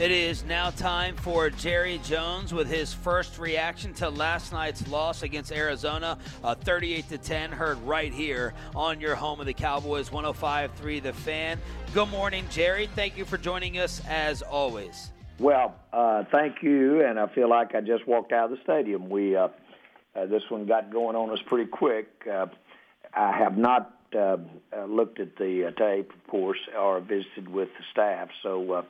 It is now time for Jerry Jones with his first reaction to last night's loss against Arizona, uh, 38 to 10, heard right here on your home of the Cowboys, 105.3 The Fan. Good morning, Jerry. Thank you for joining us as always. Well, uh, thank you, and I feel like I just walked out of the stadium. We uh, uh this one got going on us pretty quick. Uh, I have not uh, looked at the tape, of course, or visited with the staff, so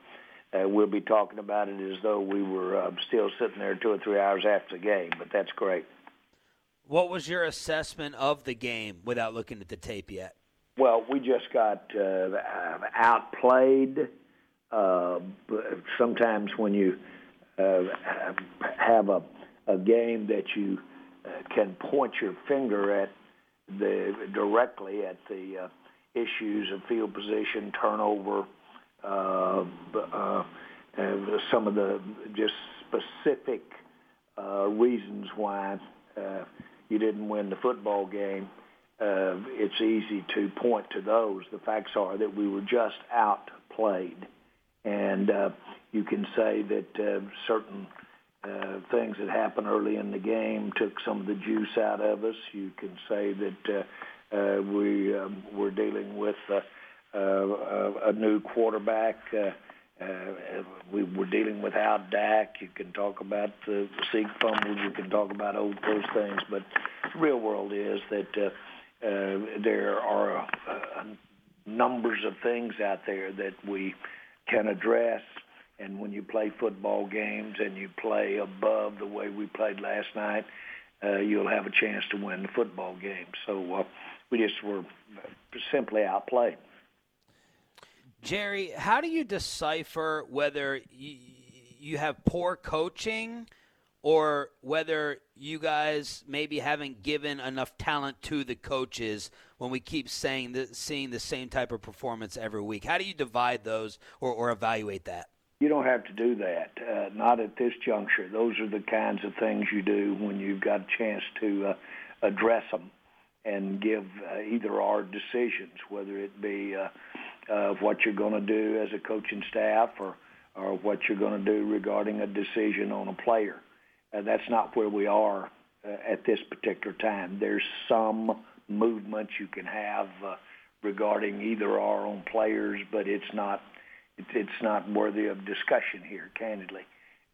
uh, we'll be talking about it as though we were uh, still sitting there two or three hours after the game. But that's great. What was your assessment of the game without looking at the tape yet? Well, we just got uh, outplayed. Uh, sometimes when you uh, have a, a game that you uh, can point your finger at the directly at the uh, issues of field position, turnover, uh, uh, some of the just specific uh, reasons why uh, you didn't win the football game. Uh, it's easy to point to those. The facts are that we were just outplayed, and uh, you can say that uh, certain uh, things that happened early in the game took some of the juice out of us. You can say that uh, uh, we um, were dealing with. Uh, a new quarterback. Uh, uh, we were dealing without Dak. You can talk about the Zeke fumble. You can talk about all those things. But the real world is that uh, uh, there are uh, numbers of things out there that we can address. And when you play football games and you play above the way we played last night, uh, you'll have a chance to win the football game. So uh, we just were simply outplayed. Jerry, how do you decipher whether you, you have poor coaching or whether you guys maybe haven't given enough talent to the coaches when we keep saying the, seeing the same type of performance every week? How do you divide those or, or evaluate that? You don't have to do that, uh, not at this juncture. Those are the kinds of things you do when you've got a chance to uh, address them and give uh, either our decisions, whether it be uh, of what you're going to do as a coaching staff or, or what you're going to do regarding a decision on a player. Uh, that's not where we are uh, at this particular time. There's some movement you can have uh, regarding either our own players, but it's not it's not worthy of discussion here, candidly.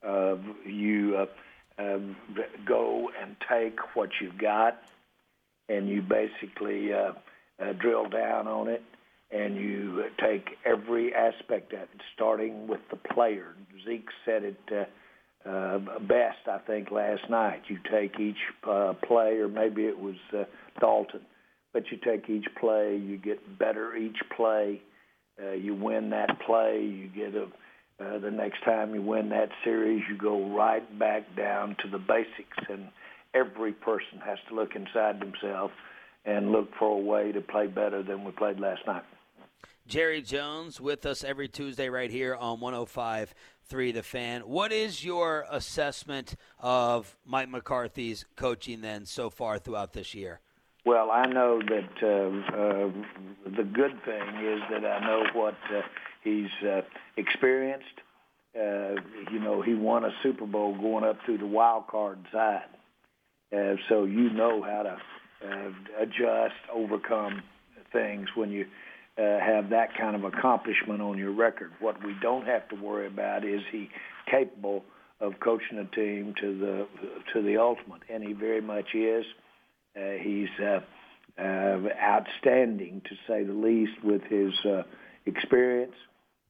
Uh, you uh, um, go and take what you've got, and you basically uh, uh, drill down on it and you take every aspect of it, starting with the player. Zeke said it uh, uh, best, I think, last night. You take each uh, play, or maybe it was uh, Dalton, but you take each play, you get better each play. Uh, you win that play, you get a. Uh, the next time you win that series, you go right back down to the basics, and every person has to look inside themselves and look for a way to play better than we played last night. Jerry Jones with us every Tuesday right here on 105 3 The Fan. What is your assessment of Mike McCarthy's coaching then so far throughout this year? Well, I know that uh, uh, the good thing is that I know what uh, he's uh, experienced. Uh, you know, he won a Super Bowl going up through the wild card side. Uh, so you know how to adjust, overcome things when you – uh, have that kind of accomplishment on your record. What we don't have to worry about is he capable of coaching a team to the to the ultimate, and he very much is. Uh, he's uh, uh, outstanding to say the least with his uh, experience.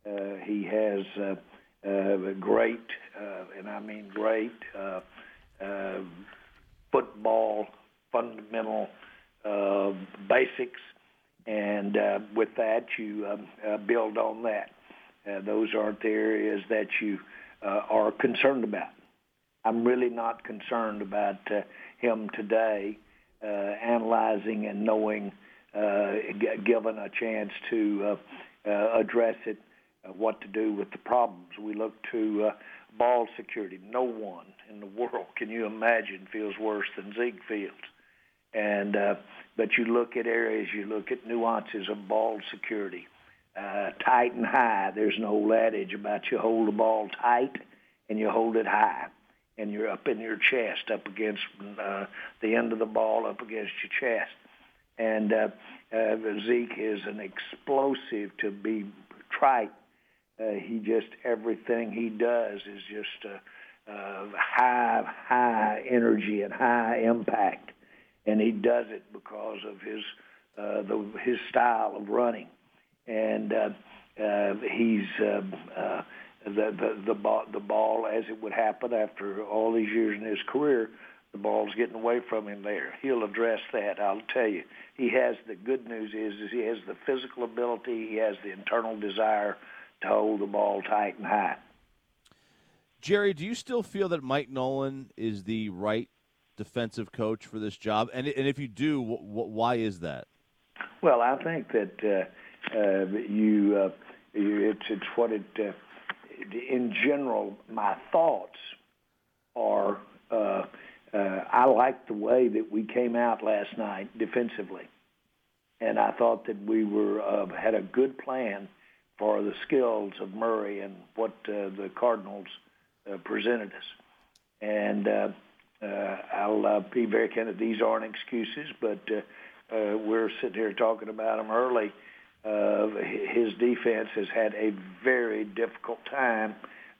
Uh, he has uh, uh, great, uh, and I mean great, uh, uh, football fundamental uh, basics and uh, with that, you um, uh, build on that. Uh, those aren't the areas that you uh, are concerned about. I'm really not concerned about uh, him today uh, analyzing and knowing, uh, g- given a chance to address it, what to do with the problems. We look to ball security. No one in the world, can you imagine, feels worse than Zeke. And uh, but you look at areas, you look at nuances of ball security. uh, tight and high. There's an old adage about you hold the ball tight and you hold it high, and you're up in your chest, up against uh, the end of the ball, up against your chest. And uh, uh, Zeke is an explosive to be trite. Uh, he just everything he does is just uh, uh, high, high energy and high impact, and he does it because of his uh, the his style of running, and uh, uh, he's uh, uh, the the the ball, the ball as it would happen after all these years in his career. The ball's getting away from him there. He'll address that. I'll tell you. He has the good news is, is he has the physical ability. He has the internal desire to hold the ball tight and high. Jerry, do you still feel that Mike Nolan is the right defensive coach for this job? And and if you do, wh- wh- why is that? Well, I think that uh, uh, you, uh, you, it's it's what it. Uh, in general, my thoughts are. Uh, uh, I like the way that we came out last night defensively, and I thought that we were had a good plan for the skills of Murray and what the Cardinals presented us. And uh, I'll uh, be very candid; these aren't excuses, but uh, uh, we're sitting here talking about him early. Uh, his defense has had a very difficult time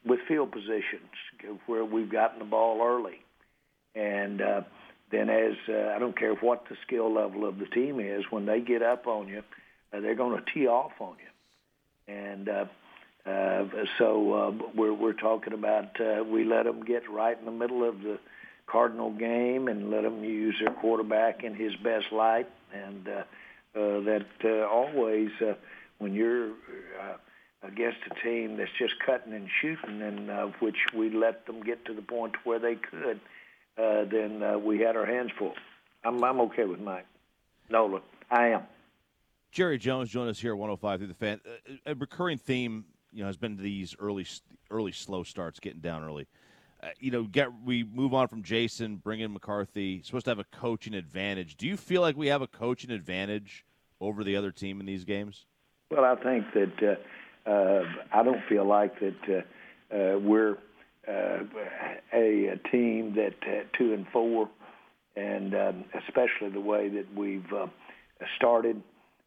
with field positions where we've gotten the ball early. And uh, then, as uh, I don't care what the skill level of the team is, when they get up on you, uh, they're going to tee off on you. And uh, uh, so uh, we're we're talking about uh, we let them get right in the middle of the Cardinal game and let them use their quarterback in his best light, and uh, uh, that uh, always uh, when you're uh, against a team that's just cutting and shooting, and uh, which we let them get to the point where they could, uh, then uh, we had our hands full. I'm I'm okay with Mike Nolan. I am. Jerry Jones joined us here at 105 three the fan. A recurring theme, you know, has been these early early slow starts, getting down early. Uh, you know, get we move on from Jason, bring in McCarthy. Supposed to have a coaching advantage. Do you feel like we have a coaching advantage over the other team in these games? Well, I think that uh, uh, I don't feel like that uh, uh, we're uh, a, a team that uh, two and four, and um, especially the way that we've uh, started.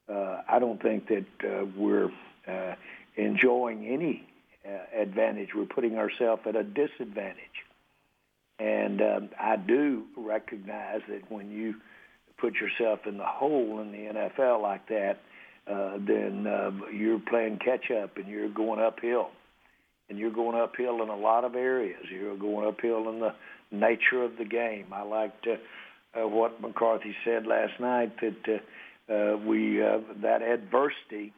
Uh, I don't think that uh, we're uh, enjoying any uh, advantage. We're putting ourselves at a disadvantage. And um, I do recognize that when you put yourself in the hole in the NFL like that, uh, then uh, you're playing catch up and you're going uphill. And you're going uphill in a lot of areas. You're going uphill in the nature of the game. I liked uh, uh, what McCarthy said last night that uh, uh, we uh, that adversity,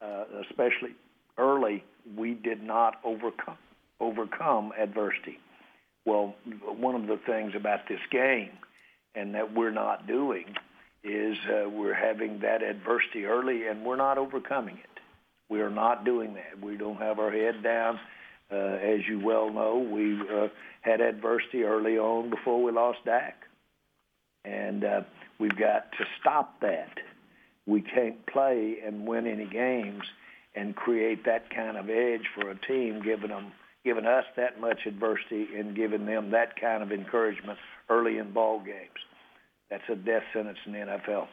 uh, especially early, we did not overcome overcome adversity. Well, one of the things about this game, and that we're not doing, is uh, we're having that adversity early, and we're not overcoming it. We are not doing that. We don't have our head down. Uh, as you well know, we uh, had adversity early on before we lost Dak, and uh, we've got to stop that. We can't play and win any games and create that kind of edge for a team, giving them, giving us that much adversity and giving them that kind of encouragement early in ball games. That's a death sentence in the NFL.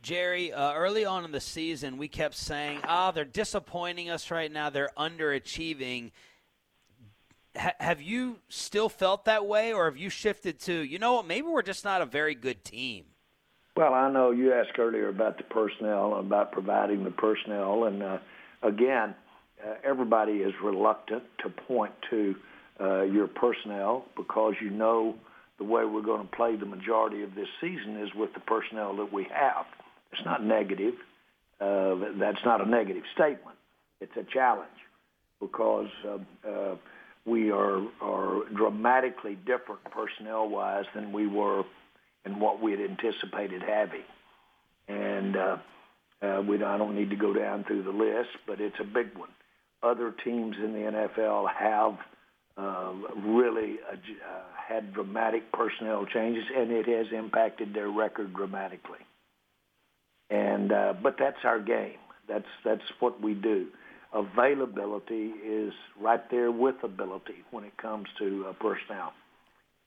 Jerry, uh, early on in the season, we kept saying, "Ah, oh, they're disappointing us right now. They're underachieving." H- have you still felt that way, or have you shifted to, you know what? Maybe we're just not a very good team. Well, I know you asked earlier about the personnel, about providing the personnel, and uh, again, uh, everybody is reluctant to point to uh, your personnel because you know the way we're going to play the majority of this season is with the personnel that we have. It's not negative. Uh, that's not a negative statement. It's a challenge because uh, uh, we are, are dramatically different personnel-wise than we were – and what we had anticipated having. And uh, uh, we, I don't need to go down through the list, but it's a big one. Other teams in the NFL have uh, really uh, had dramatic personnel changes, and it has impacted their record dramatically. And uh, but that's our game. That's that's what we do. Availability is right there with ability when it comes to uh, personnel.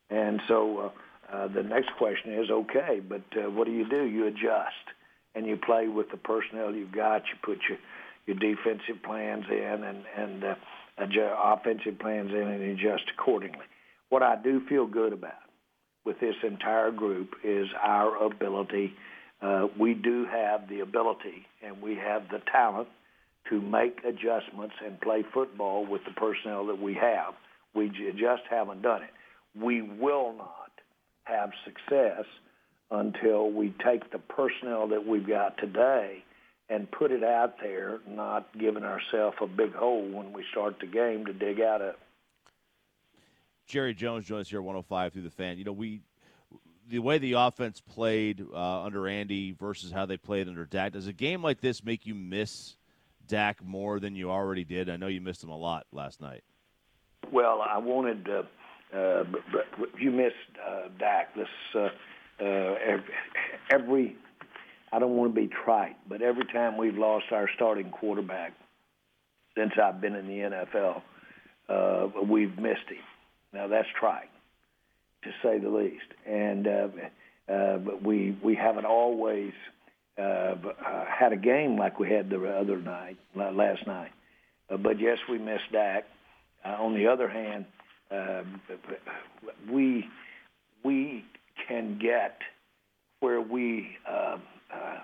And so uh, uh, the next question is, okay, but uh, what do you do? You adjust and you play with the personnel you've got. You put your your defensive plans in and and uh, adjust, offensive plans in and adjust accordingly. What I do feel good about with this entire group is our ability. Uh, we do have the ability and we have the talent to make adjustments and play football with the personnel that we have. We just haven't done it. We will not have success until we take the personnel that we've got today and put it out there, not giving ourselves a big hole when we start the game to dig out of. Jerry Jones joins here 105 three the fan. You know, we the way the offense played uh, under Andy versus how they played under Dak. Does a game like this make you miss Dak more than you already did? I know you missed him a lot last night. Well, I wanted. Uh, uh, but, you missed uh, Dak. This uh, uh, every. I don't want to be trite, but every time we've lost our starting quarterback since I've been in the NFL, uh, we've missed him. Now that's trite, to say the least. And uh, uh, but we we haven't always uh, uh, had a game like we had the other night, last night. Uh, but yes, we missed Dak. Uh, on the other hand, uh, we we can get where we uh, uh,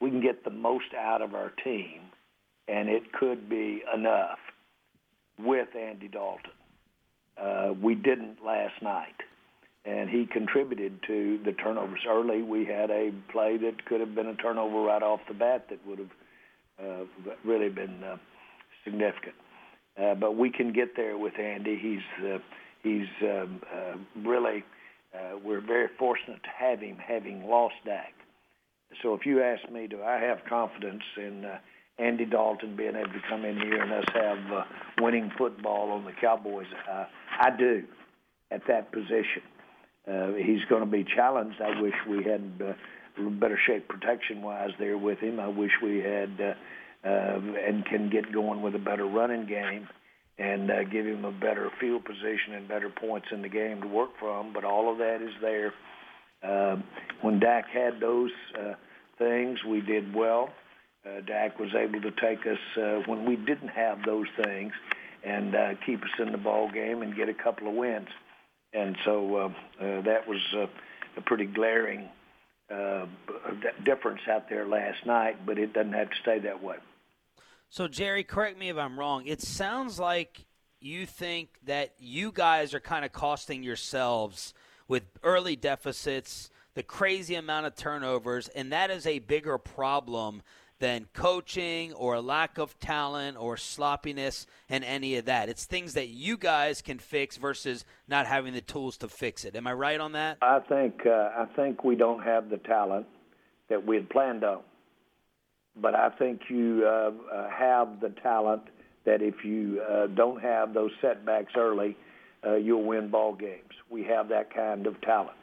we can get the most out of our team, and it could be enough with Andy Dalton. Uh, we didn't last night, and he contributed to the turnovers early. We had a play that could have been a turnover right off the bat that would have uh, really been uh, significant. Uh, but we can get there with Andy. He's uh, he's um, uh, really uh, we're very fortunate to have him, having lost Dak. So if you ask me, do I have confidence in uh, Andy Dalton being able to come in here and us have uh, winning football on the Cowboys? Uh, I do at that position. Uh, he's going to be challenged. I wish we had uh, better shape protection-wise there with him. I wish we had uh, and can get going with a better running game and uh, give him a better field position and better points in the game to work from. But all of that is there. Uh, when Dak had those uh, things, we did well. Uh, Dak was able to take us uh, when we didn't have those things and uh, keep us in the ball game and get a couple of wins. And so uh, uh, that was uh, a pretty glaring uh, difference out there last night, but it doesn't have to stay that way. So, Jerry, correct me if I'm wrong. It sounds like you think that you guys are kind of costing yourselves with early deficits, the crazy amount of turnovers, and that is a bigger problem than coaching or lack of talent or sloppiness and any of that. It's things that you guys can fix versus not having the tools to fix it. Am I right on that? I think uh, I think we don't have the talent that we had planned on but I think you uh, uh, have the talent that if you uh, don't have those setbacks early, uh, you'll win ball games. We have that kind of talent.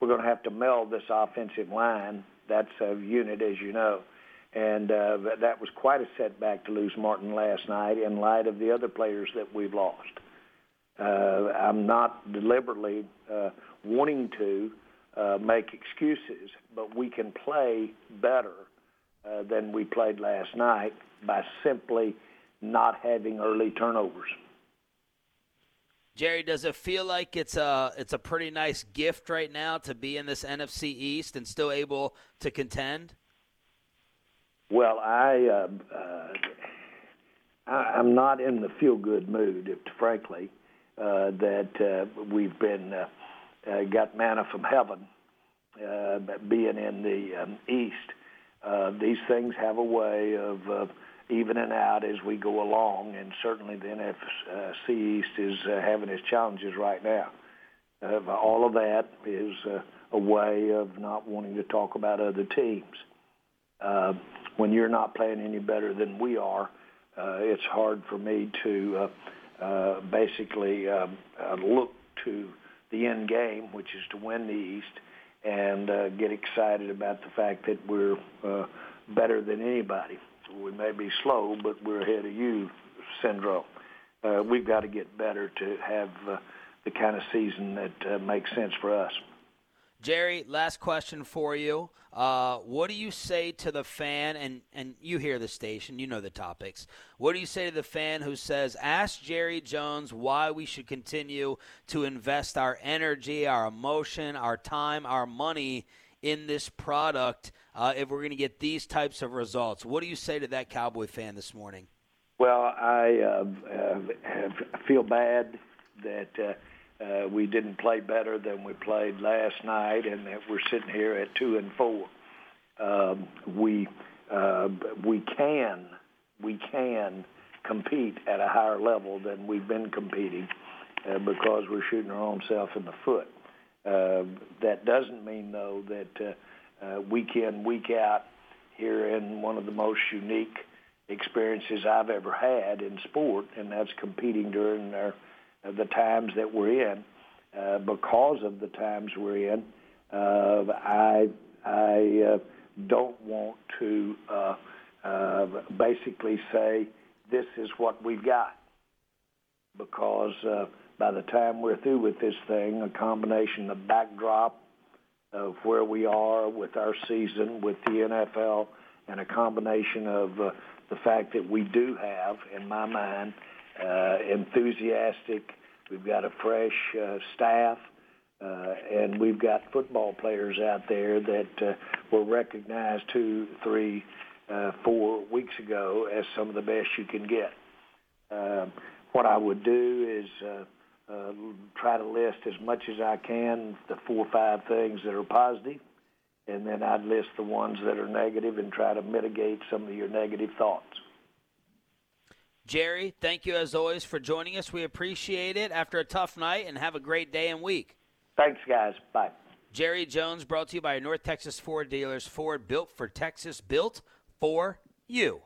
We're going to have to meld this offensive line. That's a unit, as you know. And uh, that was quite a setback to lose Martin last night in light of the other players that we've lost. Uh, I'm not deliberately uh, wanting to uh, make excuses, but we can play better uh, than we played last night by simply not having early turnovers. Jerry, does it feel like it's a it's a pretty nice gift right now to be in this NFC East and still able to contend? Well, I, uh, uh, I am not in the feel good mood, if, frankly, uh, that uh, we've been uh, uh, got manna from heaven, being in the um, East uh, these things have a way of uh, evening out as we go along, and certainly the NFC East is uh, having its challenges right now. Uh, all of that is uh, a way of not wanting to talk about other teams. Uh, when you're not playing any better than we are, uh, it's hard for me to uh, uh, basically uh, uh, look to the end game, which is to win the East, and uh, get excited about the fact that we're uh, better than anybody. We may be slow, but we're ahead of you syndrome. Uh, we've got to get better to have uh, the kind of season that uh, makes sense for us. Jerry, last question for you. Uh, what do you say to the fan, and, and you hear the station, you know the topics. What do you say to the fan who says, Ask Jerry Jones why we should continue to invest our energy, our emotion, our time, our money in this product uh, if we're going to get these types of results? What do you say to that Cowboy fan this morning? Well, I uh, feel bad that uh, we didn't play better than we played last night, and that we're sitting here at two and four. Um, we uh, we can we can compete at a higher level than we've been competing uh, because we're shooting our own self in the foot. Uh, that doesn't mean though that uh, uh, week in week out here in one of the most unique experiences I've ever had in sport, and that's competing during our the times that we're in, uh, because of the times we're in, uh, I I uh, don't want to uh, basically say this is what we've got, because uh, by the time we're through with this thing, a combination of backdrop of where we are with our season with the NFL, and a combination of uh, the fact that we do have, in my mind, enthusiastic. We've got a fresh uh, staff, uh, and we've got football players out there that uh, were recognized two, three, uh, four weeks ago as some of the best you can get. Uh, what I would do is uh, uh, try to list as much as I can the four or five things that are positive, and then I'd list the ones that are negative and try to mitigate some of your negative thoughts. Jerry, thank you as always for joining us. We appreciate it after a tough night and have a great day and week. Thanks, guys. Bye. Jerry Jones brought to you by North Texas Ford Dealers. Ford built for Texas, built for you.